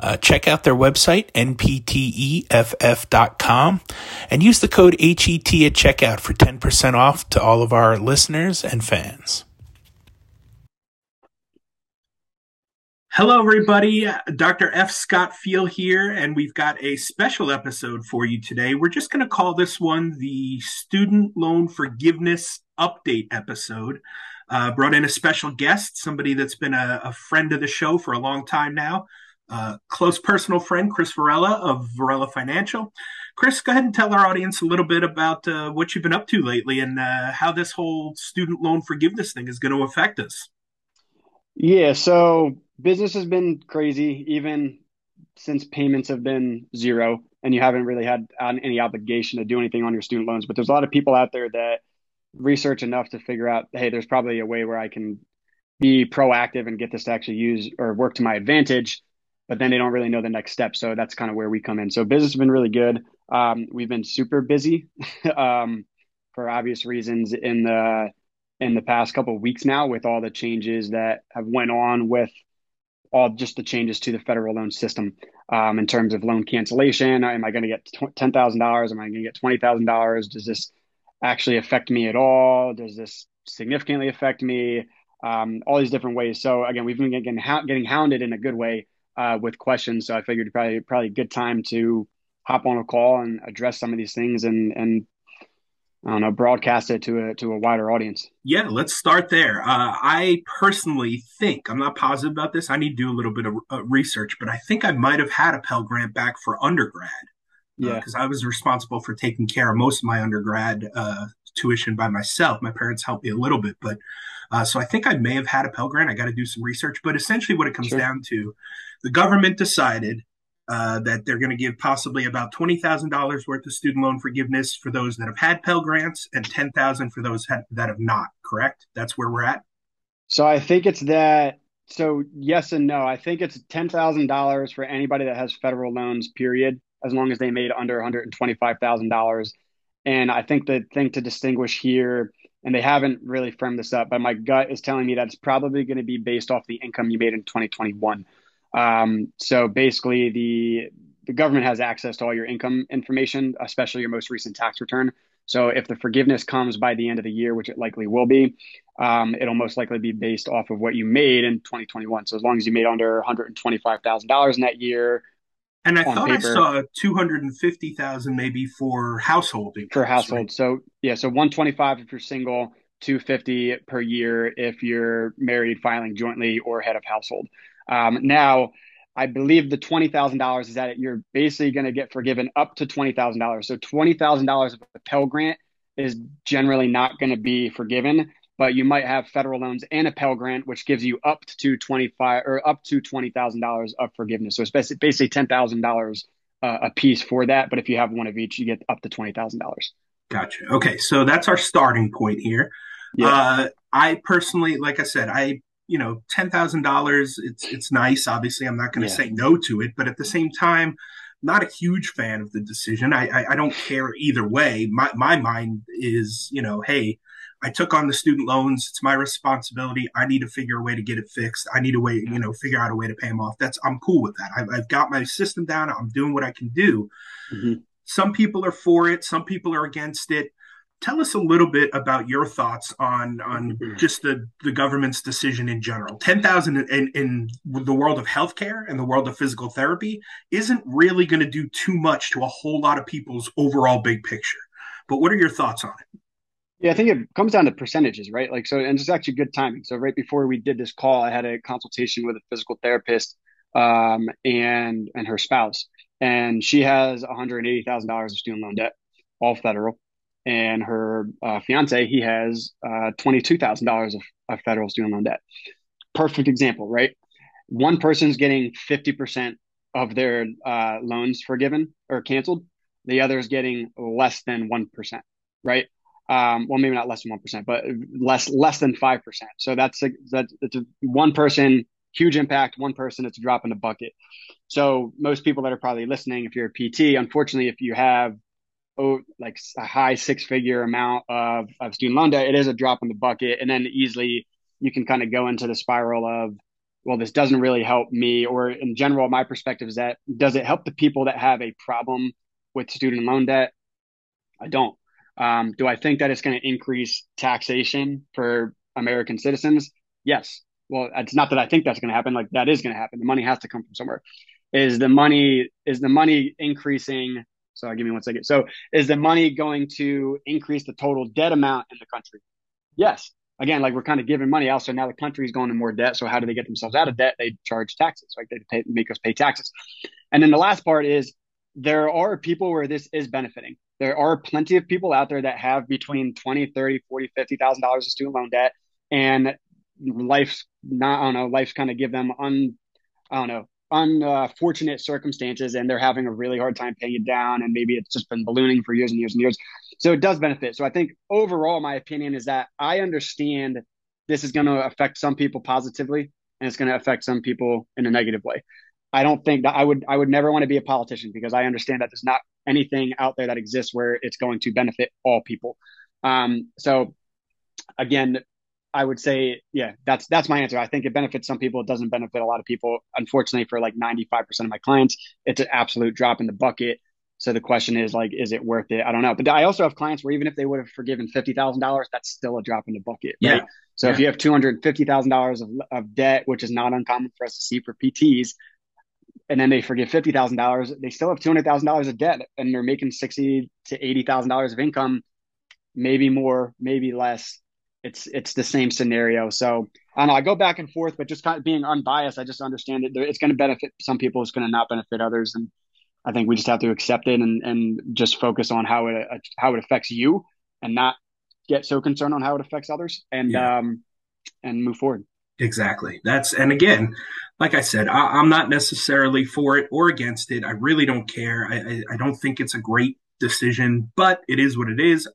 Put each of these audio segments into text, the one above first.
Uh, check out their website, npteff.com, and use the code HET at checkout for 10% off to all of our listeners and fans. Hello, everybody. Dr. F. Scott Feil here, and we've got a special episode for you today. We're just going to call this one the Student Loan Forgiveness Update episode. Uh, brought in a special guest, somebody that's been a, a friend of the show for a long time now uh, close personal friend, Chris Varela of Varela Financial. Chris, go ahead and tell our audience a little bit about uh, what you've been up to lately and uh, how this whole student loan forgiveness thing is going to affect us. Yeah, so business has been crazy, even since payments have been zero and you haven't really had any obligation to do anything on your student loans. But there's a lot of people out there that research enough to figure out, hey, there's probably a way where I can be proactive and get this to actually use or work to my advantage but then they don't really know the next step. So that's kind of where we come in. So business has been really good. Um, we've been super busy um, for obvious reasons in the in the past couple of weeks now with all the changes that have went on with all just the changes to the federal loan system um, in terms of loan cancellation. Am I going to get ten thousand dollars? Am I going to get twenty thousand dollars? Does this actually affect me at all? Does this significantly affect me? Um, all these different ways. So again, we've been getting, getting hounded in a good way uh, with questions. So I figured probably probably a good time to hop on a call and address some of these things and and I don't know broadcast it to a to a wider audience. Yeah, let's start there. Uh, I personally think I'm not positive about this. I need to do a little bit of uh, research, but I think I might have had a Pell Grant back for undergrad. Uh, yeah, because I was responsible for taking care of most of my undergrad uh, tuition by myself. My parents helped me a little bit, but uh, so I think I may have had a Pell Grant. I got to do some research, but essentially, what it comes sure. down to, the government decided uh, that they're going to give possibly about twenty thousand dollars worth of student loan forgiveness for those that have had Pell Grants, and ten thousand for those ha- that have not. Correct? That's where we're at. So I think it's that. So yes and no. I think it's ten thousand dollars for anybody that has federal loans. Period. As long as they made under one hundred and twenty-five thousand dollars. And I think the thing to distinguish here and they haven't really firmed this up, but my gut is telling me that it's probably going to be based off the income you made in 2021. Um, so basically, the the government has access to all your income information, especially your most recent tax return. So if the forgiveness comes by the end of the year, which it likely will be, um, it'll most likely be based off of what you made in 2021. So as long as you made under $125,000 in that year, and I thought paper. I saw two hundred and fifty thousand maybe for household incomes, for household. Right? So yeah, so one twenty five if you're single, two fifty per year if you're married, filing jointly, or head of household. Um, now, I believe the twenty thousand dollars is that you're basically going to get forgiven up to twenty thousand dollars. So twenty thousand dollars of a Pell Grant is generally not going to be forgiven but you might have federal loans and a Pell Grant, which gives you up to twenty five or up to twenty thousand dollars of forgiveness. So it's basically ten thousand uh, dollars a piece for that. But if you have one of each, you get up to twenty thousand dollars. Gotcha. Okay, so that's our starting point here. Yeah. Uh, I personally, like I said, I you know ten thousand dollars. It's it's nice. Obviously, I'm not going to yeah. say no to it, but at the same time. Not a huge fan of the decision. I, I, I don't care either way. My my mind is, you know, hey, I took on the student loans. It's my responsibility. I need to figure a way to get it fixed. I need a way, you know, figure out a way to pay them off. That's I'm cool with that. I've, I've got my system down. I'm doing what I can do. Mm-hmm. Some people are for it. Some people are against it. Tell us a little bit about your thoughts on on mm-hmm. just the the government's decision in general. Ten thousand in, in the world of healthcare and the world of physical therapy isn't really going to do too much to a whole lot of people's overall big picture. But what are your thoughts on it? Yeah, I think it comes down to percentages, right? Like, so, and it's actually good timing. So, right before we did this call, I had a consultation with a physical therapist um, and and her spouse, and she has one hundred eighty thousand dollars of student loan debt, all federal, and her uh, fiance he has uh, twenty two thousand dollars of federal student loan debt. Perfect example, right? One person's getting fifty percent of their uh, loans forgiven or canceled. The other is getting less than one percent, right? Um, well, maybe not less than one percent, but less less than five percent. So that's a, that's it's a, one person, huge impact. One person, it's a drop in the bucket. So most people that are probably listening, if you're a PT, unfortunately, if you have oh, like a high six figure amount of, of student loan debt, it is a drop in the bucket. And then easily you can kind of go into the spiral of, well, this doesn't really help me. Or in general, my perspective is that does it help the people that have a problem with student loan debt? I don't. Um, do I think that it's going to increase taxation for American citizens? Yes. Well, it's not that I think that's going to happen. Like that is going to happen. The money has to come from somewhere. Is the money is the money increasing so give me one second. So is the money going to increase the total debt amount in the country? Yes. Again, like we're kind of giving money out. So now the country is going to more debt. So how do they get themselves out of debt? They charge taxes, right? They pay, make us pay taxes. And then the last part is there are people where this is benefiting. There are plenty of people out there that have between 20, 30, 40, 50,000 dollars of student loan debt and life's not, I don't know, life's kind of give them un, I don't know, unfortunate circumstances and they're having a really hard time paying it down and maybe it's just been ballooning for years and years and years. So it does benefit. So i think overall my opinion is that i understand this is going to affect some people positively and it's going to affect some people in a negative way. I don't think that i would i would never want to be a politician because i understand that there's not anything out there that exists where it's going to benefit all people. Um, so again I would say, yeah, that's that's my answer. I think it benefits some people. It doesn't benefit a lot of people. Unfortunately, for like 95% of my clients, it's an absolute drop in the bucket. So the question is like, is it worth it? I don't know. But I also have clients where even if they would have forgiven fifty thousand dollars, that's still a drop in the bucket. Right? Yeah. So yeah. if you have two hundred fifty thousand dollars of debt, which is not uncommon for us to see for PTs, and then they forgive fifty thousand dollars, they still have two hundred thousand dollars of debt, and they're making sixty to eighty thousand dollars of income, maybe more, maybe less it's it's the same scenario. So I don't know. I go back and forth, but just kind of being unbiased, I just understand it. It's going to benefit some people. It's going to not benefit others, and I think we just have to accept it and and just focus on how it how it affects you, and not get so concerned on how it affects others, and yeah. um and move forward. Exactly. That's and again, like I said, I, am not necessarily for it or against it. I really don't care. I, I, I don't think it's a great decision, but it is what it is.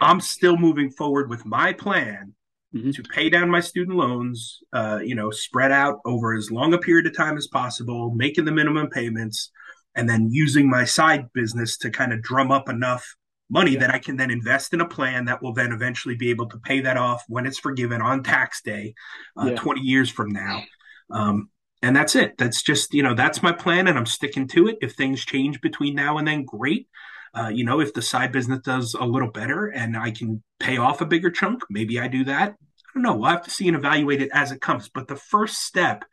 I'm still moving forward with my plan mm-hmm. to pay down my student loans, uh, you know, spread out over as long a period of time as possible, making the minimum payments, and then using my side business to kind of drum up enough money yeah. that I can then invest in a plan that will then eventually be able to pay that off when it's forgiven on tax day, uh, yeah. 20 years from now. Um, and that's it. That's just, you know, that's my plan and I'm sticking to it. If things change between now and then, great. Uh, you know, if the side business does a little better and I can pay off a bigger chunk, maybe I do that. I don't know. We'll have to see and evaluate it as it comes. But the first step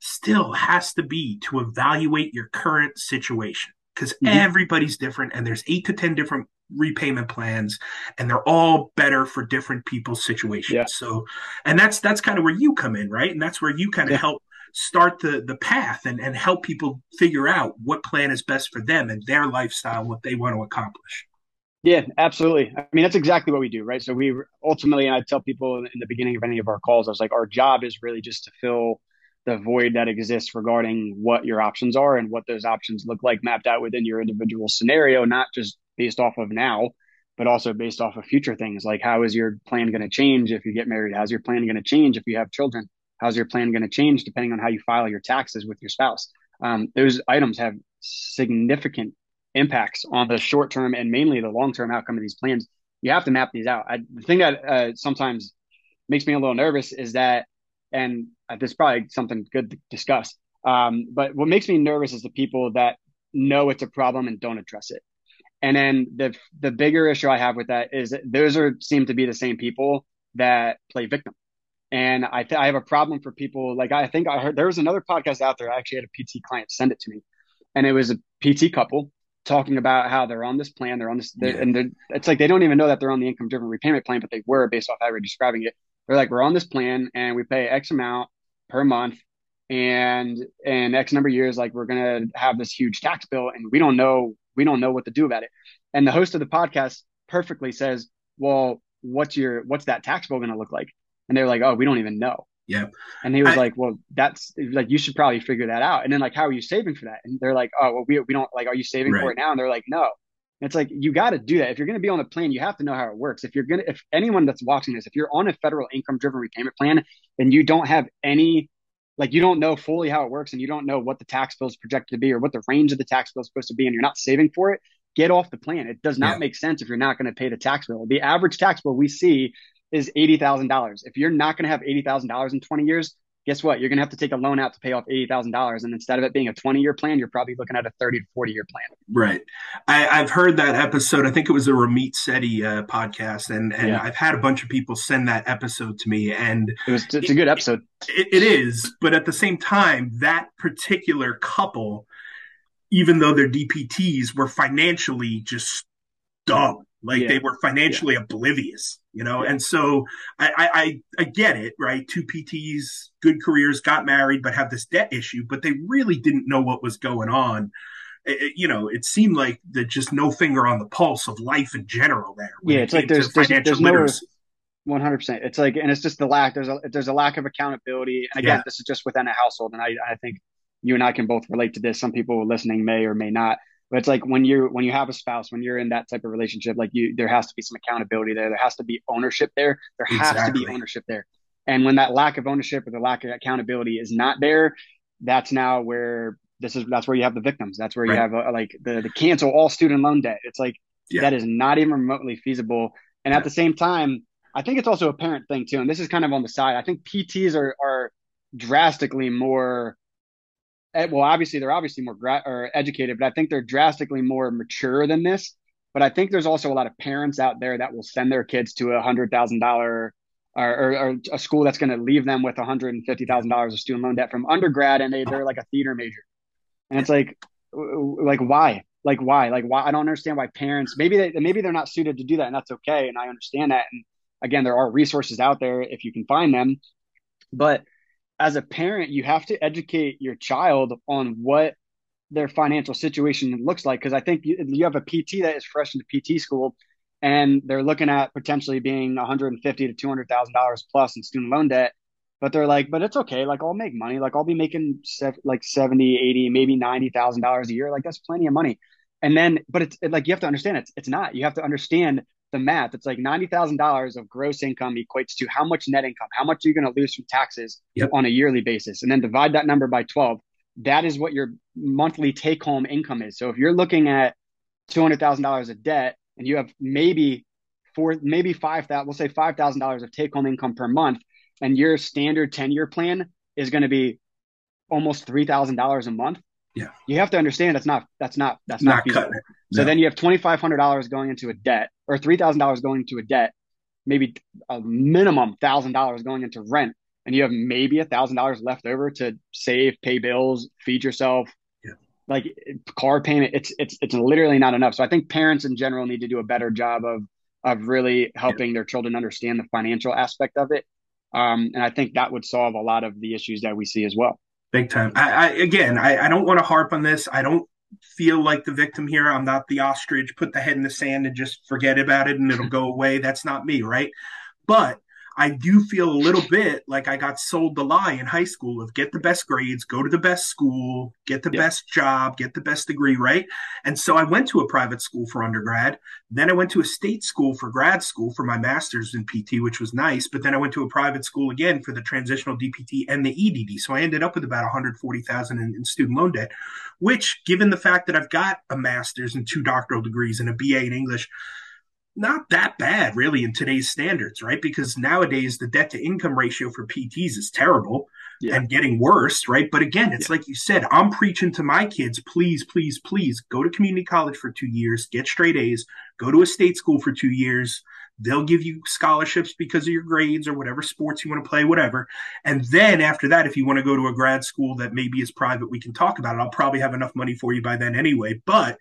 still has to be to evaluate your current situation because mm-hmm. everybody's different and there's eight to 10 different repayment plans and they're all better for different people's situations. Yeah. So, and that's, that's kind of where you come in, right? And that's where you kind of yeah. help start the the path and, and help people figure out what plan is best for them and their lifestyle, what they want to accomplish. Yeah, absolutely. I mean, that's exactly what we do, right? So we ultimately, and I tell people in the beginning of any of our calls, I was like, our job is really just to fill the void that exists regarding what your options are and what those options look like mapped out within your individual scenario, not just based off of now, but also based off of future things. Like, how is your plan going to change if you get married? How's your plan going to change if you have children? How's your plan going to change depending on how you file your taxes with your spouse? Um, those items have significant impacts on the short term and mainly the long term outcome of these plans. You have to map these out. I, the thing that uh, sometimes makes me a little nervous is that, and uh, this is probably something good to discuss. Um, but what makes me nervous is the people that know it's a problem and don't address it. And then the the bigger issue I have with that is that those are seem to be the same people that play victim. And I, th- I have a problem for people. Like I think I heard there was another podcast out there. I actually had a PT client send it to me, and it was a PT couple talking about how they're on this plan. They're on this, they're, yeah. and they're, it's like they don't even know that they're on the income driven repayment plan, but they were based off how we're describing it. They're like, we're on this plan and we pay X amount per month, and in X number of years, like we're gonna have this huge tax bill, and we don't know we don't know what to do about it. And the host of the podcast perfectly says, well, what's your what's that tax bill going to look like? And they were like, oh, we don't even know. Yeah. And he was I, like, well, that's like, you should probably figure that out. And then like, how are you saving for that? And they're like, oh, well, we, we don't like, are you saving right. for it now? And they're like, no. it's like you got to do that. If you're going to be on the plan, you have to know how it works. If you're going to, if anyone that's watching this, if you're on a federal income driven repayment plan and you don't have any, like you don't know fully how it works and you don't know what the tax bill is projected to be or what the range of the tax bill is supposed to be and you're not saving for it, get off the plan. It does not yeah. make sense if you're not going to pay the tax bill. The average tax bill we see is $80,000. If you're not going to have $80,000 in 20 years, guess what? You're going to have to take a loan out to pay off $80,000. And instead of it being a 20 year plan, you're probably looking at a 30 to 40 year plan. Right. I, have heard that episode. I think it was a Ramit Sethi uh, podcast. And, and yeah. I've had a bunch of people send that episode to me. And it was, it's a good episode. It, it is. But at the same time, that particular couple, even though they're DPTs, were financially just dumb. Like yeah. they were financially yeah. oblivious, you know? And so I, I, I get it, right? Two PTs, good careers, got married, but have this debt issue, but they really didn't know what was going on. It, you know, it seemed like there's just no finger on the pulse of life in general there. Yeah, it's like there's, there's, there's no, 100%. It's like, and it's just the lack, there's a, there's a lack of accountability. And again, yeah. this is just within a household. And I, I think you and I can both relate to this. Some people listening may or may not but it's like when you're when you have a spouse, when you're in that type of relationship, like you, there has to be some accountability there. There has to be ownership there. There has to be ownership there. And when that lack of ownership or the lack of accountability is not there, that's now where this is. That's where you have the victims. That's where right. you have a, like the the cancel all student loan debt. It's like yeah. that is not even remotely feasible. And at the same time, I think it's also a parent thing too. And this is kind of on the side. I think PTs are are drastically more Eh, well, obviously they're obviously more gra- or educated, but I think they're drastically more mature than this. But I think there's also a lot of parents out there that will send their kids to a hundred thousand dollar or, or, a school that's going to leave them with hundred and fifty thousand dollars of student loan debt from undergrad, and they they're like a theater major, and it's like, like why? Like why? Like why? I don't understand why parents maybe they maybe they're not suited to do that, and that's okay, and I understand that. And again, there are resources out there if you can find them, but as a parent, you have to educate your child on what their financial situation looks like. Because I think you, you, have a PT that is fresh into PT school, and they're looking at potentially being 150 to 200 thousand dollars plus in student loan debt. But they're like, but it's okay. Like I'll make money. Like I'll be making like 70, 80, maybe ninety thousand dollars a year. Like that's plenty of money. And then, but it's it, like you have to understand it's it's not. You have to understand the math, it's like $90,000 of gross income equates to how much net income, how much are you going to lose from taxes yep. on a yearly basis, and then divide that number by 12. That is what your monthly take home income is. So if you're looking at $200,000 of debt and you have maybe four, maybe five that we'll say $5,000 of take home income per month, and your standard 10 year plan is going to be almost $3,000 a month. Yeah. You have to understand that's not, that's not, that's not, not feasible. So then you have $2,500 going into a debt or $3,000 going into a debt, maybe a minimum $1,000 going into rent, and you have maybe $1,000 left over to save, pay bills, feed yourself. Yeah. Like car payment, it's it's it's literally not enough. So I think parents in general need to do a better job of of really helping yeah. their children understand the financial aspect of it. Um, and I think that would solve a lot of the issues that we see as well. Big time. I, I again, I, I don't want to harp on this. I don't feel like the victim here. I'm not the ostrich, put the head in the sand and just forget about it and it'll go away. That's not me, right? But I do feel a little bit like I got sold the lie in high school of get the best grades, go to the best school, get the best job, get the best degree, right? And so I went to a private school for undergrad. Then I went to a state school for grad school for my master's in PT, which was nice. But then I went to a private school again for the transitional DPT and the EDD. So I ended up with about 140,000 in, in student loan debt, which given the fact that I've got a master's and two doctoral degrees and a BA in English, not that bad really in today's standards, right? Because nowadays the debt to income ratio for PTs is terrible yeah. and getting worse, right? But again, it's yeah. like you said, I'm preaching to my kids, please, please, please go to community college for two years, get straight A's, go to a state school for two years. They'll give you scholarships because of your grades or whatever sports you want to play, whatever. And then after that, if you want to go to a grad school that maybe is private, we can talk about it. I'll probably have enough money for you by then anyway. But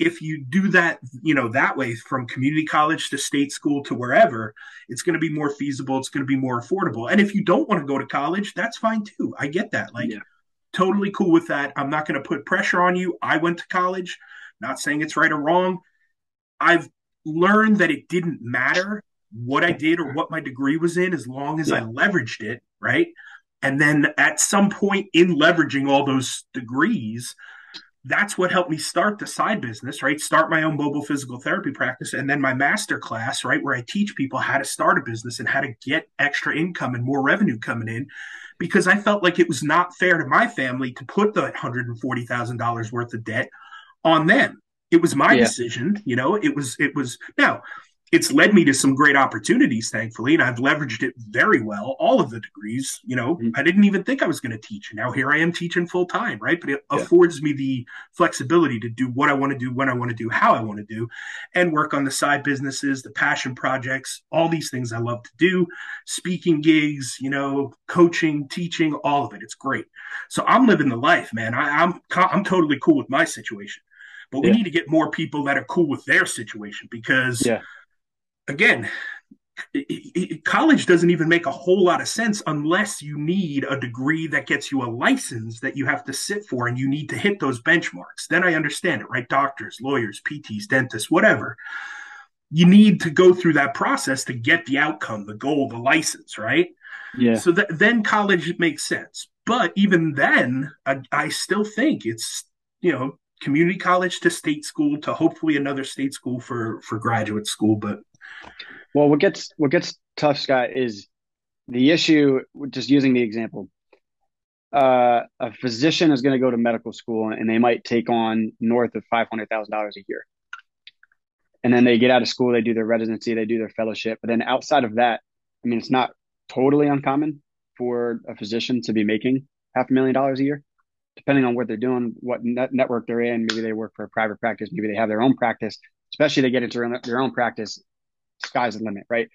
if you do that, you know, that way from community college to state school to wherever, it's going to be more feasible. It's going to be more affordable. And if you don't want to go to college, that's fine too. I get that. Like, yeah. totally cool with that. I'm not going to put pressure on you. I went to college, not saying it's right or wrong. I've learned that it didn't matter what I did or what my degree was in as long as yeah. I leveraged it, right? And then at some point in leveraging all those degrees, that's what helped me start the side business, right? Start my own mobile physical therapy practice and then my master class, right? Where I teach people how to start a business and how to get extra income and more revenue coming in because I felt like it was not fair to my family to put the $140,000 worth of debt on them. It was my yeah. decision, you know, it was, it was now it's led me to some great opportunities, thankfully, and I've leveraged it very well. All of the degrees, you know, mm-hmm. I didn't even think I was going to teach. And now here I am teaching full time, right? But it yeah. affords me the flexibility to do what I want to do, when I want to do, how I want to do, and work on the side businesses, the passion projects, all these things I love to do, speaking gigs, you know, coaching, teaching, all of it. It's great. So I'm living the life, man. I, am I'm, I'm totally cool with my situation, but we yeah. need to get more people that are cool with their situation because. Yeah again, college doesn't even make a whole lot of sense unless you need a degree that gets you a license that you have to sit for and you need to hit those benchmarks. Then I understand it, right? Doctors, lawyers, PTs, dentists, whatever. You need to go through that process to get the outcome, the goal, the license, right? Yeah. So that, then college makes sense. But even then, I, I still think it's, you know, community college to state school to hopefully another state school for for graduate school but well, what gets what gets tough, Scott, is the issue. Just using the example, uh, a physician is going to go to medical school and they might take on north of five hundred thousand dollars a year, and then they get out of school, they do their residency, they do their fellowship, but then outside of that, I mean, it's not totally uncommon for a physician to be making half a million dollars a year, depending on what they're doing, what net- network they're in. Maybe they work for a private practice, maybe they have their own practice. Especially they get into their own practice, sky's the limit, right?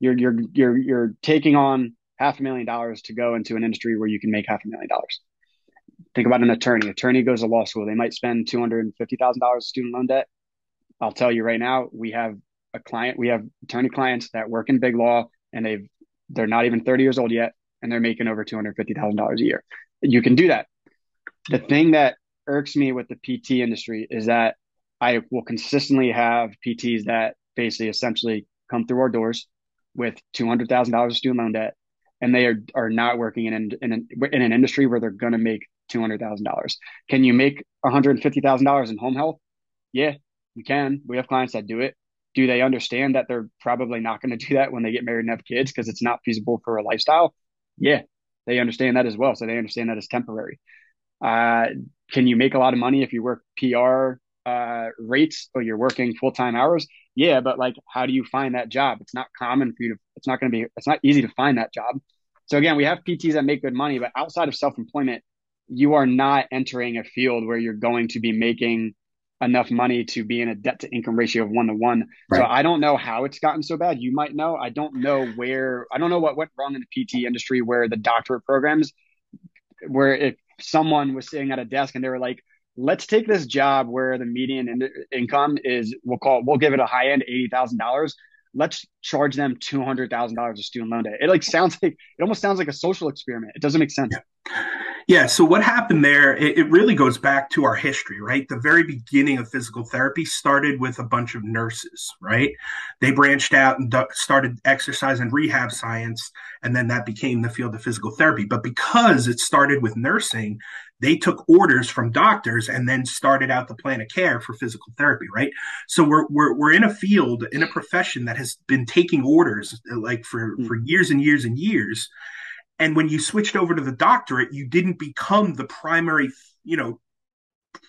You're you're you're you're taking on half a million dollars to go into an industry where you can make half a million dollars. Think about an attorney. Attorney goes to law school. They might spend two hundred and fifty thousand dollars student loan debt. I'll tell you right now, we have a client, we have attorney clients that work in big law and they've they're not even 30 years old yet and they're making over $250,000 a year. You can do that. The thing that irks me with the PT industry is that I will consistently have PTs that basically essentially come through our doors with $200,000 of student loan debt and they are, are not working in, in, in, an, in an industry where they're going to make $200,000. Can you make $150,000 in home health? Yeah, you can. We have clients that do it. Do they understand that they're probably not going to do that when they get married and have kids because it's not feasible for a lifestyle? Yeah, they understand that as well. So they understand that it's temporary. Uh, can you make a lot of money if you work PR uh, rates or you're working full time hours? Yeah, but like, how do you find that job? It's not common for you to, it's not going to be, it's not easy to find that job. So again, we have PTs that make good money, but outside of self employment, you are not entering a field where you're going to be making enough money to be in a debt to income ratio of one to one. Right. So I don't know how it's gotten so bad. You might know. I don't know where, I don't know what went wrong in the PT industry where the doctorate programs, where if someone was sitting at a desk and they were like, let's take this job where the median in- income is we'll call we'll give it a high end eighty thousand dollars. Let's charge them two hundred thousand dollars of student loan debt. It like sounds like it almost sounds like a social experiment. It doesn't make sense. Yeah. So what happened there? It, it, really goes back to our history, right? The very beginning of physical therapy started with a bunch of nurses, right? They branched out and started exercise and rehab science, and then that became the field of physical therapy. But because it started with nursing, they took orders from doctors and then started out the plan of care for physical therapy, right? So we're we're we're in a field, in a profession that has been taking orders like for mm. for years and years and years and when you switched over to the doctorate, you didn't become the primary, you know,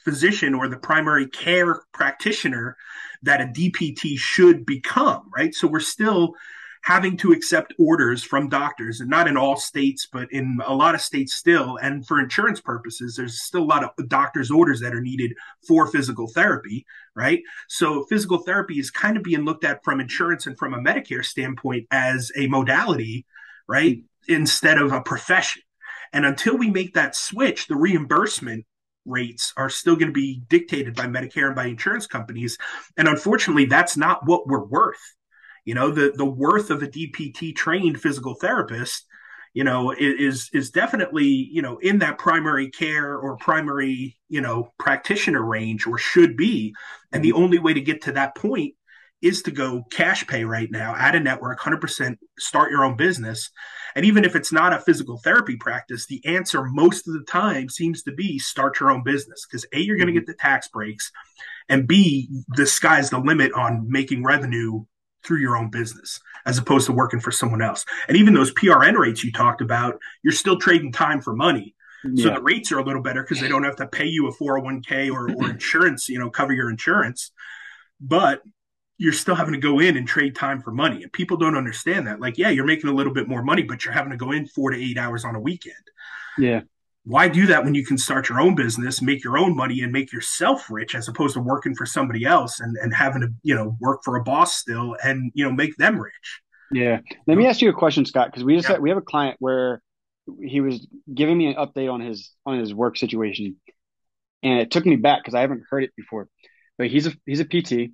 physician or the primary care practitioner that a DPT should become, right? So we're still having to accept orders from doctors and not in all states but in a lot of states still. And for insurance purposes there's still a lot of doctors orders that are needed for physical therapy right? So physical therapy is kind of being looked at from insurance and from a medicare standpoint as a modality right instead of a profession. And until we make that switch, the reimbursement rates are still going to be dictated by Medicare and by insurance companies. And unfortunately, that's not what we're worth. You know, the, the worth of a DPT trained physical therapist, you know, is is definitely, you know, in that primary care or primary, you know, practitioner range or should be. And the mm-hmm. only way to get to that point is to go cash pay right now, add a network, 100% start your own business. And even if it's not a physical therapy practice, the answer most of the time seems to be start your own business because A, you're going to mm-hmm. get the tax breaks, and B, the sky's the limit on making revenue through your own business as opposed to working for someone else. And even those PRN rates you talked about, you're still trading time for money. Yeah. So the rates are a little better because they don't have to pay you a 401k or, or insurance, you know, cover your insurance. But you're still having to go in and trade time for money. And people don't understand that. Like, yeah, you're making a little bit more money, but you're having to go in four to eight hours on a weekend. Yeah. Why do that when you can start your own business, make your own money, and make yourself rich as opposed to working for somebody else and, and having to, you know, work for a boss still and, you know, make them rich? Yeah. Let me ask you a question, Scott, because we just yeah. had, we have a client where he was giving me an update on his on his work situation. And it took me back because I haven't heard it before. But he's a he's a PT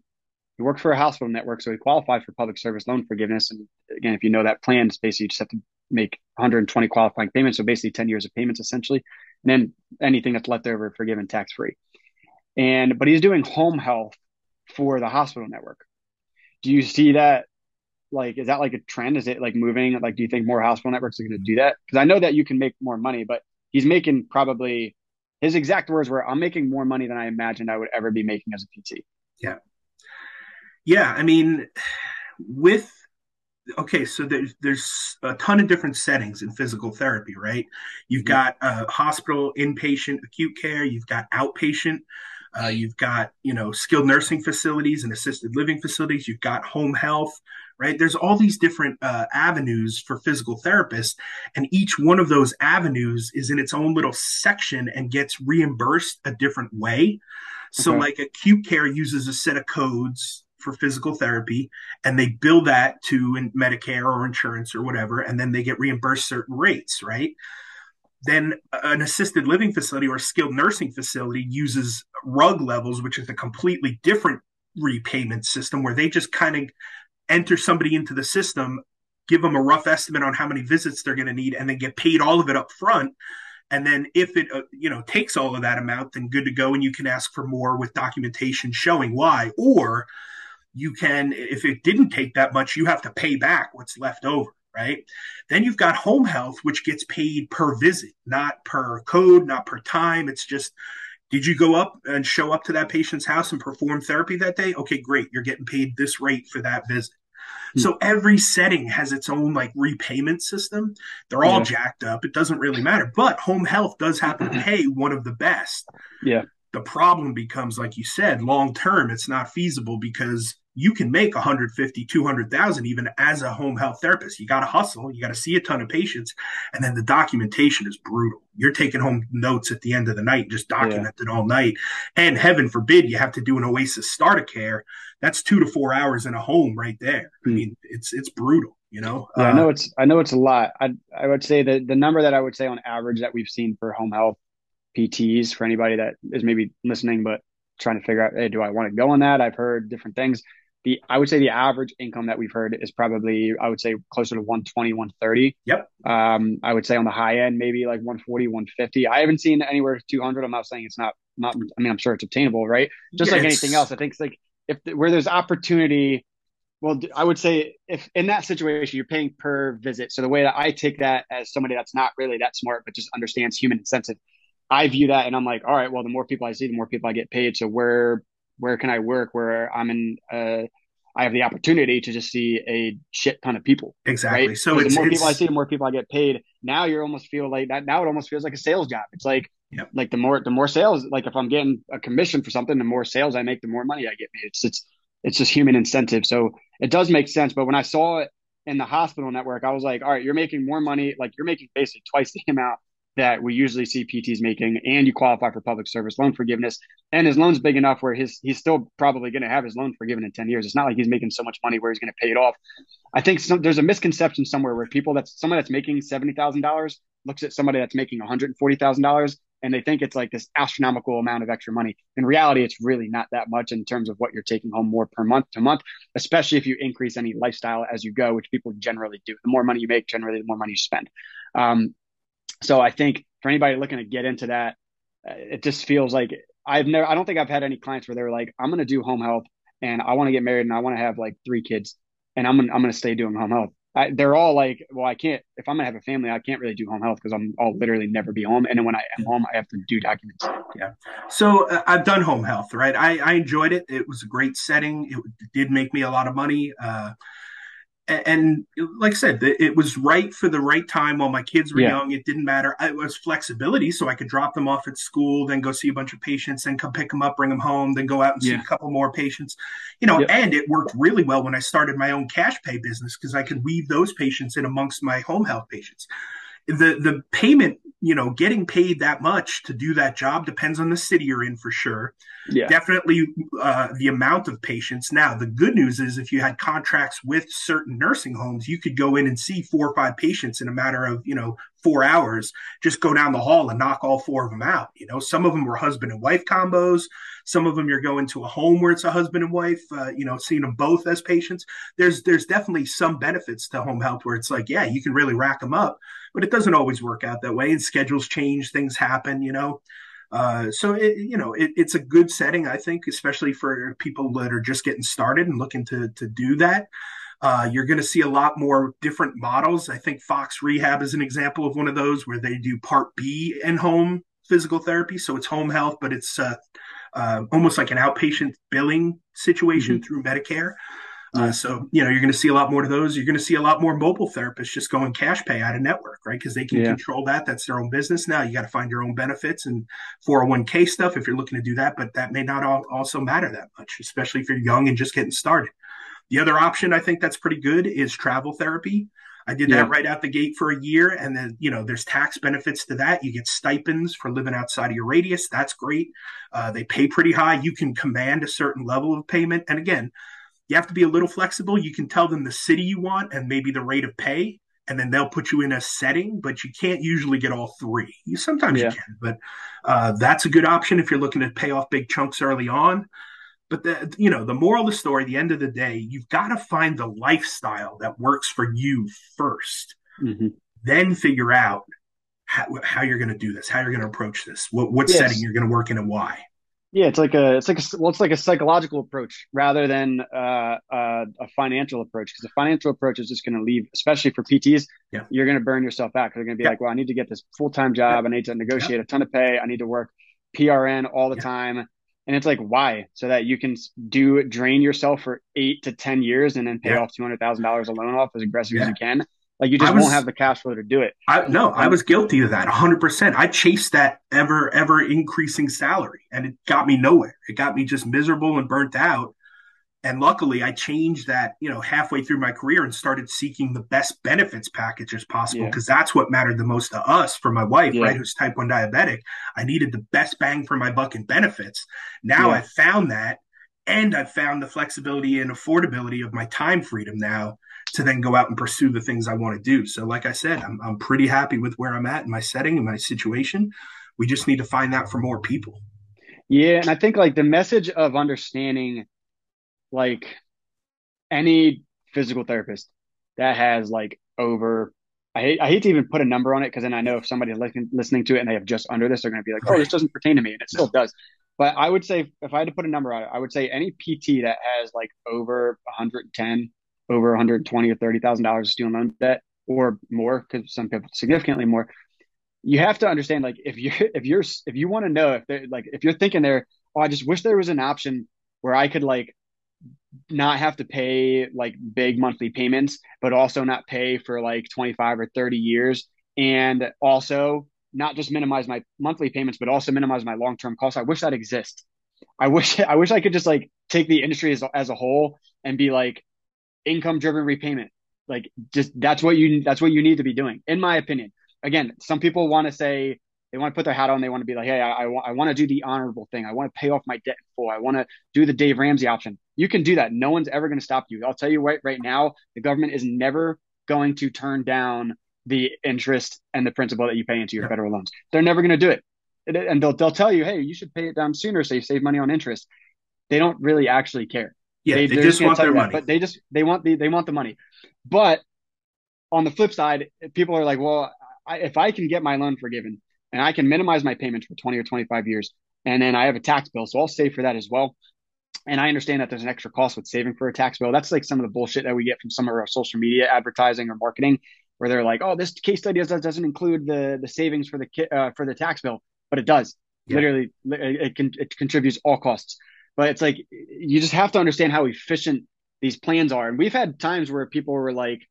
he worked for a hospital network, so he qualified for public service loan forgiveness. And again, if you know that plan, it's basically you just have to make 120 qualifying payments, so basically 10 years of payments essentially, and then anything that's left over forgiven tax free. And but he's doing home health for the hospital network. Do you see that? Like, is that like a trend? Is it like moving? Like, do you think more hospital networks are going to do that? Because I know that you can make more money, but he's making probably his exact words were, "I'm making more money than I imagined I would ever be making as a PT." Yeah. Yeah, I mean, with okay, so there's there's a ton of different settings in physical therapy, right? You've got uh, hospital, inpatient, acute care. You've got outpatient. Uh, you've got you know skilled nursing facilities and assisted living facilities. You've got home health, right? There's all these different uh, avenues for physical therapists, and each one of those avenues is in its own little section and gets reimbursed a different way. So, okay. like acute care uses a set of codes for physical therapy and they bill that to Medicare or insurance or whatever, and then they get reimbursed certain rates, right? Then an assisted living facility or skilled nursing facility uses RUG levels, which is a completely different repayment system where they just kind of enter somebody into the system, give them a rough estimate on how many visits they're going to need, and then get paid all of it up front and then if it uh, you know takes all of that amount then good to go and you can ask for more with documentation showing why or you can, if it didn't take that much, you have to pay back what's left over, right? Then you've got home health, which gets paid per visit, not per code, not per time. It's just, did you go up and show up to that patient's house and perform therapy that day? Okay, great. You're getting paid this rate for that visit. Hmm. So every setting has its own like repayment system. They're all yeah. jacked up. It doesn't really matter. But home health does happen to pay one of the best. Yeah. The problem becomes, like you said, long term, it's not feasible because you can make 150 200,000 even as a home health therapist. You got to hustle. You got to see a ton of patients. And then the documentation is brutal. You're taking home notes at the end of the night just document yeah. all night. And heaven forbid you have to do an oasis Start starter care. That's 2 to 4 hours in a home right there. Mm. i hmm. mean it's it's brutal you know? Yeah, uh, i know it's i know it's a lot. I i would say that the number that i would say on average that we've seen for home health pts for anybody that is maybe listening but trying to figure out hey do i want to go on that? I've heard different things the I would say the average income that we've heard is probably I would say closer to 120, 130. Yep. Um, I would say on the high end maybe like 140, 150. I haven't seen anywhere 200. I'm not saying it's not not. I mean I'm sure it's obtainable, right? Just like anything else, I think it's like if where there's opportunity. Well, I would say if in that situation you're paying per visit. So the way that I take that as somebody that's not really that smart but just understands human incentive, I view that and I'm like, all right, well, the more people I see, the more people I get paid. So where where can I work where I'm in uh I have the opportunity to just see a shit ton of people. Exactly. Right? So the more people I see, the more people I get paid. Now you almost feel like that. Now it almost feels like a sales job. It's like, yep. like the more, the more sales, like if I'm getting a commission for something, the more sales I make, the more money I get made. It's, it's, it's just human incentive. So it does make sense. But when I saw it in the hospital network, I was like, all right, you're making more money. Like you're making basically twice the amount that we usually see PTs making, and you qualify for public service loan forgiveness. And his loan's big enough where his he's still probably going to have his loan forgiven in 10 years. It's not like he's making so much money where he's going to pay it off. I think some, there's a misconception somewhere where people that's someone that's making $70,000 looks at somebody that's making $140,000 and they think it's like this astronomical amount of extra money. In reality, it's really not that much in terms of what you're taking home more per month to month, especially if you increase any lifestyle as you go, which people generally do. The more money you make, generally, the more money you spend. Um, so I think for anybody looking to get into that, uh, it just feels like I've never, I don't think I've had any clients where they're like, I'm going to do home health and I want to get married and I want to have like three kids and I'm gonna, I'm going to stay doing home health. I, they're all like, well, I can't, if I'm going to have a family, I can't really do home health because I'm, I'll literally never be home. And then when I am home, I have to do documents. Yeah. So uh, I've done home health, right? I, I enjoyed it. It was a great setting. It did make me a lot of money. Uh, and like I said, it was right for the right time while my kids were yeah. young. It didn't matter. It was flexibility, so I could drop them off at school, then go see a bunch of patients, then come pick them up, bring them home, then go out and see a couple more patients. You know, and it worked really well when I started my own cash pay business because I could weave those patients in amongst my home health patients the the payment you know getting paid that much to do that job depends on the city you're in for sure yeah. definitely uh, the amount of patients. Now the good news is if you had contracts with certain nursing homes you could go in and see four or five patients in a matter of you know four hours. Just go down the hall and knock all four of them out you know? Some of them were husband and wife combos. Some of them you're going to a home where it's a husband and wife uh, you know seeing them both as patients. There's there's definitely some benefits to home health where it's like yeah you can really rack them up but it doesn't always work out that way and schedules change things happen you know uh, so it, you know it, it's a good setting i think especially for people that are just getting started and looking to to do that. Uh, you're going to see a lot more different models. I think fox rehab is an example of one of those where they do part b and home physical therapy. So it's home health but it's uh, uh almost like an outpatient billing situation mm-hmm. through medicare uh, so you know you're going to see a lot more of those. You're going to see a lot more mobile therapists just going cash pay out of network, right? Because they can yeah. control that. That's their own business now. You got to find your own benefits and 401k stuff if you're looking to do that. But that may not all, also matter that much, especially if you're young and just getting started. The other option I think that's pretty good is travel therapy. I did yeah. that right out the gate for a year, and then you know there's tax benefits to that. You get stipends for living outside of your radius. That's great. Uh, they pay pretty high. You can command a certain level of payment, and again you have to be a little flexible. You can tell them the city you want and maybe the rate of pay, and then they'll put you in a setting, but you can't usually get all three. You sometimes yeah. you can, but uh, that's a good option if you're looking to pay off big chunks early on. But the, you know, the moral of the story, the end of the day, you've got to find the lifestyle that works for you 1st mm-hmm. then figure out how, how you're going to do this, how you're going to approach this, what, what yes. setting you're going to work in, and why. Yeah, it's like a it's like a well, it's like a psychological approach rather than uh, uh, a financial approach because the financial approach is just going to leave, especially for PTs. Yeah. You're going to burn yourself out because they're going to be yeah. like, well, I need to get this full time job. Yeah. I need to negotiate a ton of pay. I need to work PRN all the time, and it's like why? So that you can do drain yourself for eight to ten years and then pay off two hundred thousand dollars a loan off as aggressive as you can. Like you just was, won't have the cash flow to do it. I, no, I was guilty of that 100%. I chased that ever, ever increasing salary and it got me nowhere. It got me just miserable and burnt out. And luckily, I changed that, you know, halfway through my career and started seeking the best benefits packages possible because yeah. that's what mattered the most to us for my wife, yeah. right? Who's type 1 diabetic. I needed the best bang for my buck in benefits. Now yeah. I found that and I've found the flexibility and affordability of my time freedom now to then go out and pursue the things I want to do. So, like I said, I'm, I'm pretty happy with where I'm at in my setting and my situation. We just need to find that for more people. Yeah. And I think like the message of understanding, like any physical therapist that has like over, I hate, I hate to even put a number on it because then I know if somebody's listening, listening to it and they have just under this, they're going to be like, oh, this doesn't pertain to me. And it still does. But I would say, if I had to put a number on it, I would say any PT that has like over 110 over 120 or 30 thousand dollars of student loan debt or more because some people significantly more. You have to understand like if you if you're if you want to know if they're like if you're thinking there oh i just wish there was an option where i could like not have to pay like big monthly payments but also not pay for like 25 or 30 years and also not just minimize my monthly payments but also minimize my long-term costs i wish that exists. I wish i wish i could just like take the industry as, as a whole and be like income driven repayment. Like just that's what you that's what you need to be doing, in my opinion. Again, some people want to say they want to put their hat on. They want to be like, hey, I, I, want I want to do the honorable thing. I want to pay off my debt in full. I want to do the Dave Ramsey option. You can do that. No one's ever going to stop you. I'll tell you right right now, the government is never going to turn down the interest and the principal that you pay into your federal loans. They're never going to do it. And they'll, they'll tell you, hey, you should pay it down sooner so you save money on interest. They don't really actually care. Yeah, they, they just want their money. That, but they just they want the they want the money. But on the flip side, people are like, well, I, if I can get my loan forgiven and I can minimize my payments for 20 or 25 years, and then I have a tax bill, so I'll save for that as well. And I understand that there's an extra cost with saving for a tax bill. That's like some of the bullshit that we get from some of our social media advertising or marketing, where they're like, "Oh, this case study doesn't include the the savings for the uh, for the tax bill," but it does. Yeah. Literally, it can it contributes all costs. But it's like you just have to understand how efficient these plans are. And we've had times where people were like,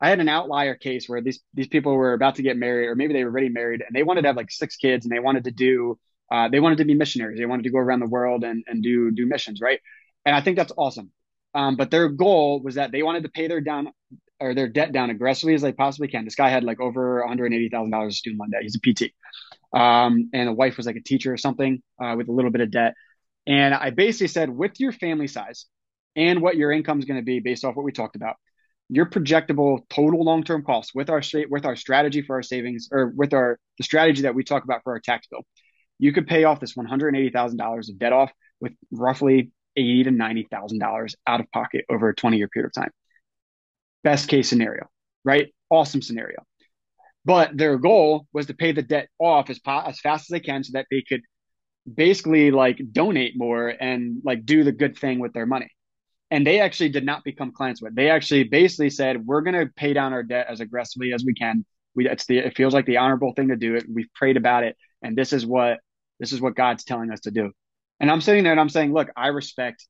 I had an outlier case where these these people were about to get married, or maybe they were already married, and they wanted to have like six kids, and they wanted to do, uh, they wanted to be missionaries. They wanted to go around the world and and do do missions, right? And I think that's awesome. Um, but their goal was that they wanted to pay their down or their debt down aggressively as they possibly can. This guy had like over one hundred eighty thousand dollars student loan debt. He's a PT, um, and the wife was like a teacher or something uh, with a little bit of debt. And I basically said, with your family size and what your income is going to be based off what we talked about, your projectable total long-term costs with our with our strategy for our savings or with our the strategy that we talk about for our tax bill, you could pay off this one hundred eighty thousand dollars of debt off with roughly eighty to ninety thousand dollars out of pocket over a twenty year period of time. Best case scenario, right? Awesome scenario. But their goal was to pay the debt off as as fast as they can so that they could basically like donate more and like do the good thing with their money and they actually did not become clients with. They actually basically said, "We're going to pay down our debt as aggressively as we can. We it's the it feels like the honorable thing to do it. We've prayed about it, and this is what this is what God's telling us to do." And I'm sitting there and I'm saying, "Look, I respect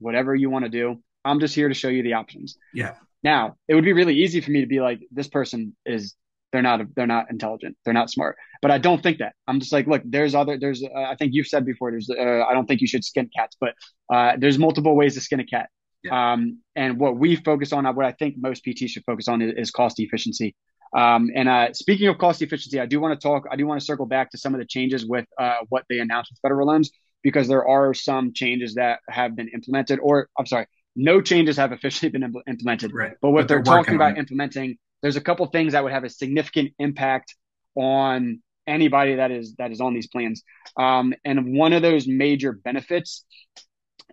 whatever you want to do. I'm just here to show you the options." Yeah. Now, it would be really easy for me to be like, "This person is they're not they're not intelligent they're not smart but i don't think that i'm just like look there's other there's uh, i think you've said before there's uh, i don't think you should skin cats but uh, there's multiple ways to skin a cat um, and what we focus on, what I think most PTs should focus on is, is cost efficiency. Um, and uh, speaking of cost efficiency, I do want to talk, I do want to circle back to some of the changes with uh, what they announced with federal loans, because there are some changes that have been implemented, or I'm sorry, no changes have officially been impl- implemented. Right. But what but they're, they're talking about implementing, there's a couple things that would have a significant impact on anybody that is that is on these plans. Um, and one of those major benefits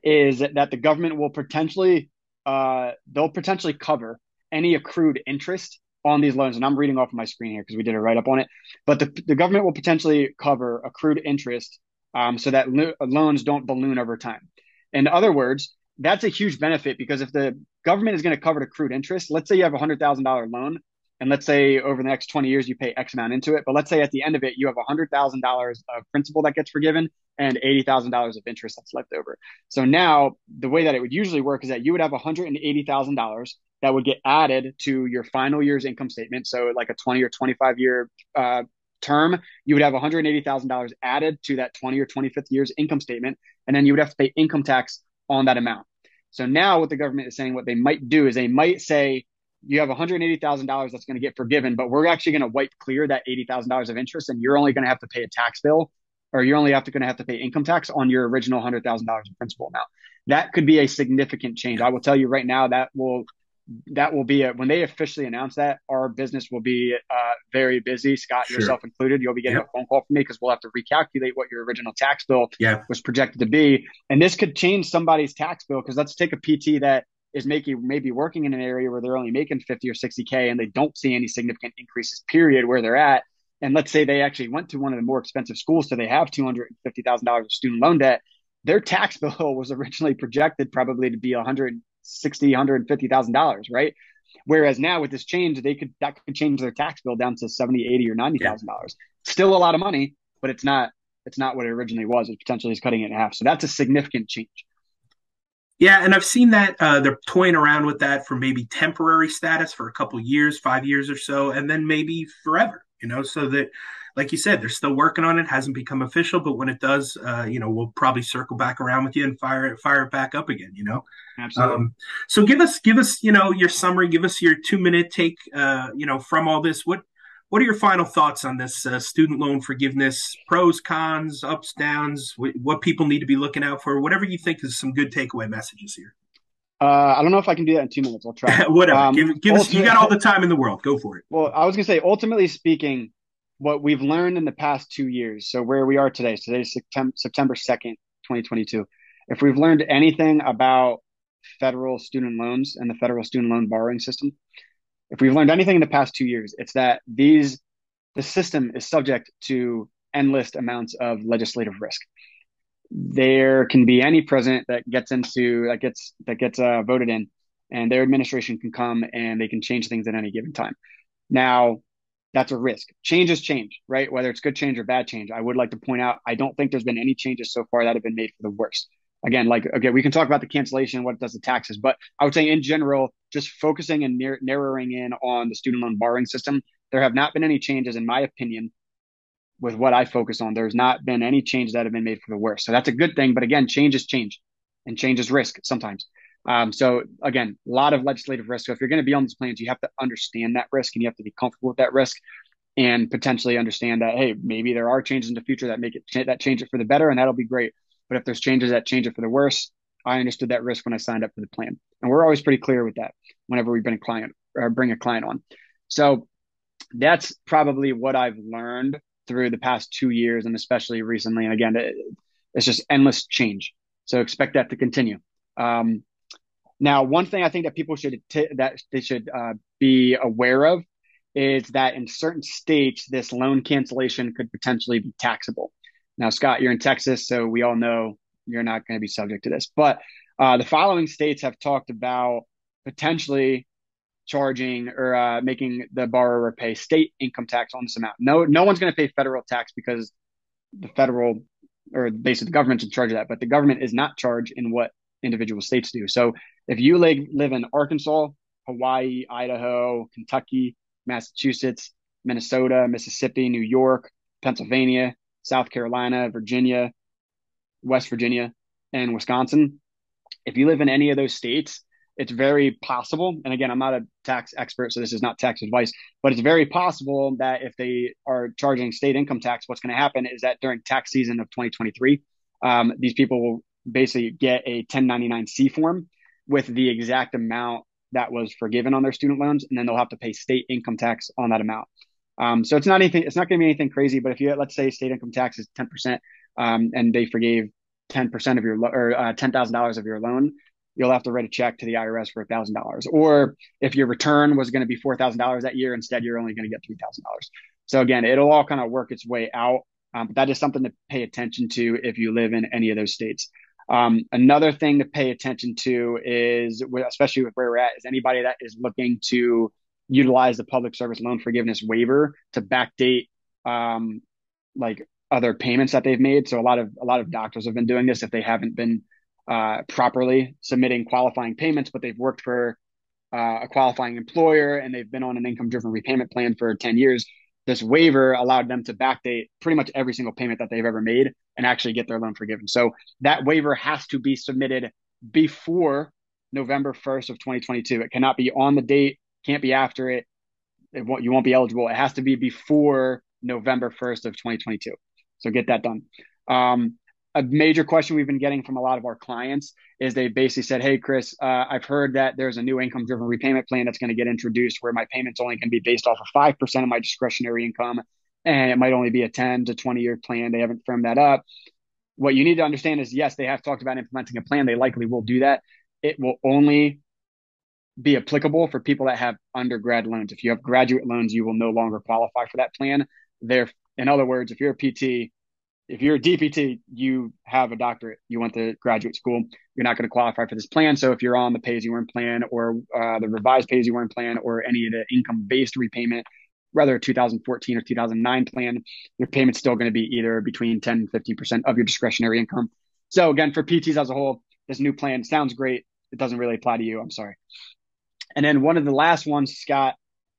is that the government will potentially uh, they'll potentially cover any accrued interest on these loans. And I'm reading off of my screen here because we did a write up on it. But the, the government will potentially cover accrued interest um, so that lo- loans don't balloon over time. In other words, that's a huge benefit because if the government is going to cover the accrued interest, let's say you have a hundred thousand dollar loan, and let's say over the next 20 years you pay X amount into it, but let's say at the end of it you have a hundred thousand dollars of principal that gets forgiven, and $80,000 of interest that's left over. So now the way that it would usually work is that you would have $180,000 that would get added to your final year's income statement. So like a 20 or 25 year uh, term, you would have $180,000 added to that 20 or 25th year's income statement. And then you would have to pay income tax on that amount. So now what the government is saying, what they might do is they might say, you have $180,000 that's going to get forgiven, but we're actually going to wipe clear that $80,000 of interest and you're only going to have to pay a tax bill or you're only going to have to pay income tax on your original hundred thousand dollars in principal amount. That could be a significant change. I will tell you right now that will that will be a, when they officially announce that our business will be uh, very busy. Scott, sure. yourself included, you'll be getting yep. a phone call from me because we'll have to recalculate what your original tax bill yeah. was projected to be, and this could change somebody's tax bill. Because let's take a PT that is making maybe working in an area where they're only making 50 or 60k and they don't see any significant increases period where they're at and let's say they actually went to one of the more expensive schools, so they have two hundred fifty thousand dollars of student loan debt. Their tax bill was originally projected probably to be one hundred sixty, hundred fifty thousand dollars, right? Whereas now with this change, they could that could change their tax bill down to seventy, eighty, or ninety thousand yeah. dollars. Still a lot of money, but it's not it's not what it originally was. It potentially is cutting it in half. So that's a significant change. Yeah, and I've seen that uh, they're toying around with that for maybe temporary status for a couple years, five years or so, and then maybe forever you know, so that, like you said, they're still working on it. Hasn't become official, but when it does, uh, you know, we'll probably circle back around with you and fire it, fire it back up again. You know, absolutely. Um, so give us, give us, you know, your summary. Give us your two minute take. Uh, you know, from all this, what what are your final thoughts on this uh, student loan forgiveness? Pros, cons, ups, downs. what people need to be looking out for. Whatever you think is some good takeaway messages here. Uh, I don't know if I can do that in two minutes. I'll try. Whatever. Um, give, give us. You got all the time in the world. Go for it. Well, I was gonna say, ultimately speaking, what we've learned in the past two years. So where we are today. Today is September second, twenty twenty two. If we've learned anything about federal student loans and the federal student loan borrowing system, if we've learned anything in the past two years, it's that these the system is subject to endless amounts of legislative risk there can be any president that gets into that gets that gets uh, voted in, and their administration can come and they can change things at any given time. Now, that's a risk. Changes change, right? Whether it's good change or bad change. I would like to point out, I don't think there's been any changes so far that have been made for the worst. Again, like, okay, we can talk about the cancellation, what it does the taxes, but I would say in general, just focusing and narrowing in on the student loan borrowing system, there have not been any changes, in my opinion, with what I focus on. There's not been any changes that have been made for the worse. So that's a good thing. But again, change is change and change is risk sometimes. Um, so again, a lot of legislative risk. So if you're going to be on these plans, you have to understand that risk and you have to be comfortable with that risk and potentially understand that, hey, maybe there are changes in the future that make it that change it for the better, and that'll be great. But if there's changes that change it for the worse, I understood that risk when I signed up for the plan, and we're always pretty clear with that whenever we bring a client or bring a client on. So that's probably what I've learned through the past two years, and especially recently. And again, it, it's just endless change. So expect that to continue. Um, now, one thing I think that people should t- that they should uh, be aware of is that in certain states, this loan cancellation could potentially be taxable. Now, Scott, you're in Texas, so we all know you're not going to be subject to this. But uh, the following states have talked about potentially charging or uh, making the borrower pay state income tax on this amount. No, no one's going to pay federal tax because the federal or basically the government's in charge of that, but the government is not charged in what individual states do. So if you live, live in Arkansas, Hawaii, Idaho, Kentucky, Massachusetts, Minnesota, Mississippi, New York, Pennsylvania, South Carolina, Virginia, West Virginia, and Wisconsin, if you live in any of those states, it's very possible. And again, I'm not a tax expert, so this is not tax advice, but it's very possible that if they are charging state income tax, what's going to happen is that during tax season of 2023, um, these people will basically get a 1099C form with the exact amount that was forgiven on their student loans, and then they'll have to pay state income tax on that amount. Um, so it's not anything. It's not going to be anything crazy. But if you let's say state income tax is 10%, um, and they forgave 10% of your lo- or uh, $10,000 of your loan, you'll have to write a check to the IRS for $1,000. Or if your return was going to be $4,000 that year, instead you're only going to get $3,000. So again, it'll all kind of work its way out. Um, but that is something to pay attention to if you live in any of those states. Um, another thing to pay attention to is, especially with where we're at, is anybody that is looking to utilize the public service loan forgiveness waiver to backdate um, like other payments that they've made. So a lot of a lot of doctors have been doing this if they haven't been uh, properly submitting qualifying payments, but they've worked for uh, a qualifying employer and they've been on an income driven repayment plan for 10 years this waiver allowed them to backdate pretty much every single payment that they've ever made and actually get their loan forgiven. So that waiver has to be submitted before November 1st of 2022. It cannot be on the date, can't be after it. it won't, you won't be eligible. It has to be before November 1st of 2022. So get that done. Um, a major question we've been getting from a lot of our clients is they basically said, Hey, Chris, uh, I've heard that there's a new income driven repayment plan that's going to get introduced where my payment's only to be based off of 5% of my discretionary income. And it might only be a 10 to 20 year plan. They haven't firmed that up. What you need to understand is yes, they have talked about implementing a plan. They likely will do that. It will only be applicable for people that have undergrad loans. If you have graduate loans, you will no longer qualify for that plan. There, in other words, if you're a PT, if you're a DPT, you have a doctorate, you went to graduate school, you're not going to qualify for this plan. So if you're on the pay as you earn plan or uh, the revised pay as you earn plan or any of the income based repayment, rather 2014 or 2009 plan, your payment's still going to be either between 10 and 15% of your discretionary income. So again, for PTs as a whole, this new plan sounds great. It doesn't really apply to you. I'm sorry. And then one of the last ones, Scott,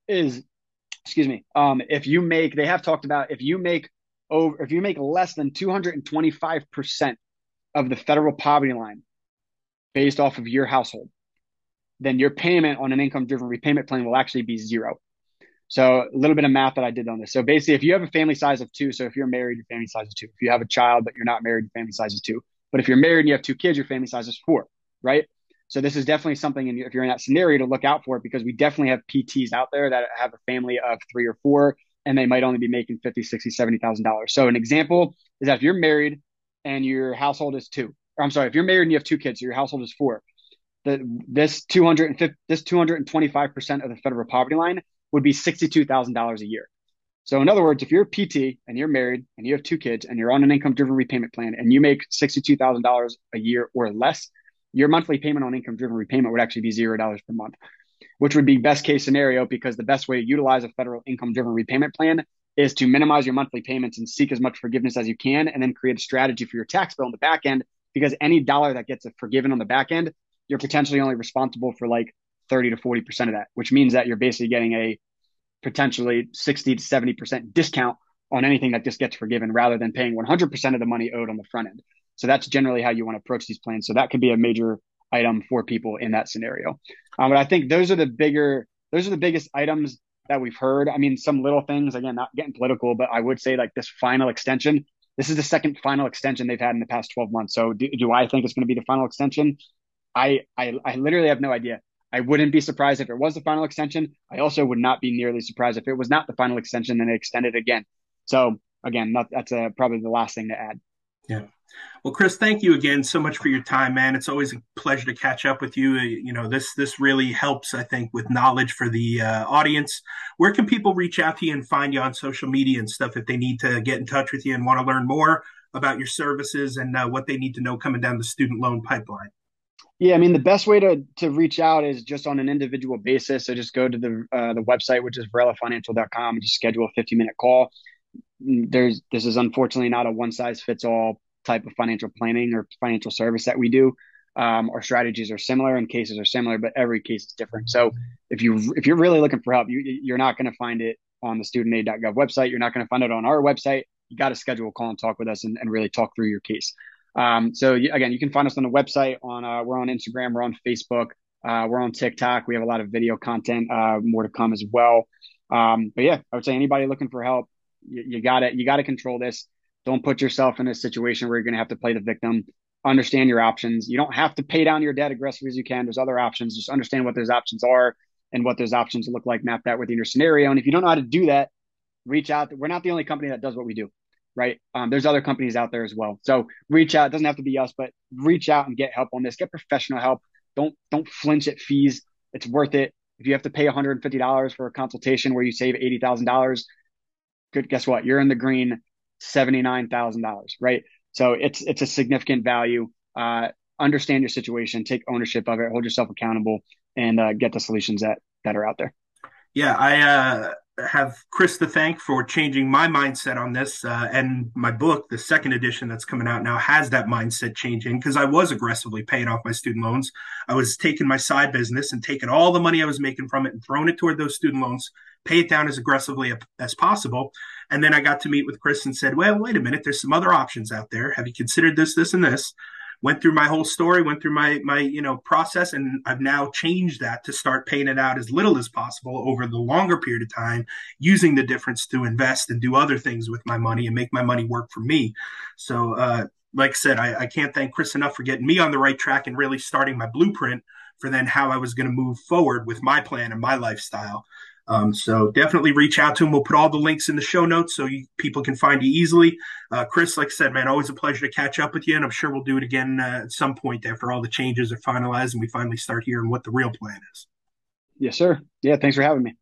is excuse me. Um, if you make, they have talked about if you make over if you make less than 225% of the federal poverty line based off of your household, then your payment on an income driven repayment plan will actually be zero. So a little bit of math that I did on this. So basically, if you have a family size of two, so if you're married, your family size is two. If you have a child but you're not married, your family size is two. But if you're married and you have two kids, your family size is four, right? So this is definitely something, in, if you're in that scenario, to look out for it because we definitely have PTs out there that have a family of three or four and they might only be making 50, 60, 70,000 dollars. So an example is that if you're married and your household is two, or I'm sorry, if you're married and you have two kids, so your household is four, the, this 250, this 225% of the federal poverty line would be $62,000 a year. So, in other words, if you're a PT and you're married and you have two kids and you're on an income driven repayment plan and you make $62,000 a year or less, your monthly payment on income driven repayment would actually be $0 per month, which would be best case scenario because the best way to utilize a federal income driven repayment plan is to minimize your monthly payments and seek as much forgiveness as you can and then create a strategy for your tax bill on the back end because any dollar that gets forgiven on the back end, you're potentially only responsible for like 30 to 40% of that, which means that you're basically getting a potentially 60 to 70% discount on anything that just gets forgiven rather than paying 100% of the money owed on the front end. So that's generally how you want to approach these plans. So that could be a major item for people in that scenario. Um, but I think those are the bigger, those are the biggest items that we've heard. I mean, some little things, again, not getting political, but I would say like this final extension. This is the second final extension they've had in the past 12 months. So do, do I think it's going to be the final extension? I, I, I literally have no idea. I wouldn't be surprised if it was the final extension. I also would not be nearly surprised if it was not the final extension and they extended again. So again, not, that's uh, probably the last thing to add. Yeah. Well, Chris, thank you again so much for your time, man. It's always a pleasure to catch up with you. Uh, you know, this this really helps, I think, with knowledge for the uh, audience. Where can people reach out to you and find you on social media and stuff if they need to get in touch with you and want to learn more about your services and uh, what they need to know coming down the student loan pipeline? Yeah, I mean the best way to to reach out is just on an individual basis. So just go to the uh, the website, which is varelafinancial.com, and just schedule a 50 minute call. There's this is unfortunately not a one size fits all type of financial planning or financial service that we do. Um, our strategies are similar and cases are similar, but every case is different. So if you if you're really looking for help, you you're not going to find it on the studentaid.gov website. You're not going to find it on our website. You got to schedule a call and talk with us and, and really talk through your case. Um, so again, you can find us on the website. On uh, we're on Instagram, we're on Facebook, uh, we're on TikTok. We have a lot of video content, uh, more to come as well. Um, but yeah, I would say anybody looking for help, you, got it. You got to control this. Don't put yourself in a situation where you're going to have to play the victim. Understand your options. You don't have to pay down your debt aggressively as you can. There's other options. Just understand what those options are and what those options look like. Map that within your scenario. And if you don't know how to do that, reach out. We're not the only company that does what we do right? Um, there's other companies out there as well. So reach out. It doesn't have to be us, but reach out and get help on this. Get professional help. Don't don't flinch at fees. It's worth it. If you have to pay $150 for a consultation where you save $80,000, good. Guess what? You're in the green, $79,000, right? So it's it's a significant value. Uh, understand your situation, take ownership of it, hold yourself accountable, and uh, get the solutions that that are out there. Yeah, I uh, have Chris to thank for changing my mindset on this. Uh, and my book, the second edition that's coming out now, has that mindset changing because I was aggressively paying off my student loans. I was taking my side business and taking all the money I was making from it and throwing it toward those student loans, pay it down as aggressively as possible. And then I got to meet with Chris and said, well, wait a minute, there's some other options out there. Have you considered this, this, and this? went through my whole story, went through my my you know process, and I've now changed that to start paying it out as little as possible over the longer period of time, using the difference to invest and do other things with my money and make my money work for me. So, uh, like I said, I, I can't thank Chris enough for getting me on the right track and really starting my blueprint for then how I was going to move forward with my plan and my lifestyle. Um, so definitely reach out to him. We'll put all the links in the show notes so you, people can find you easily. Uh, Chris, like I said, man, always a pleasure to catch up with you, and I'm sure we'll do it again uh, at some point after all the changes are finalized and we finally start hearing what the real plan is. Yes, sir. Yeah, thanks for having me.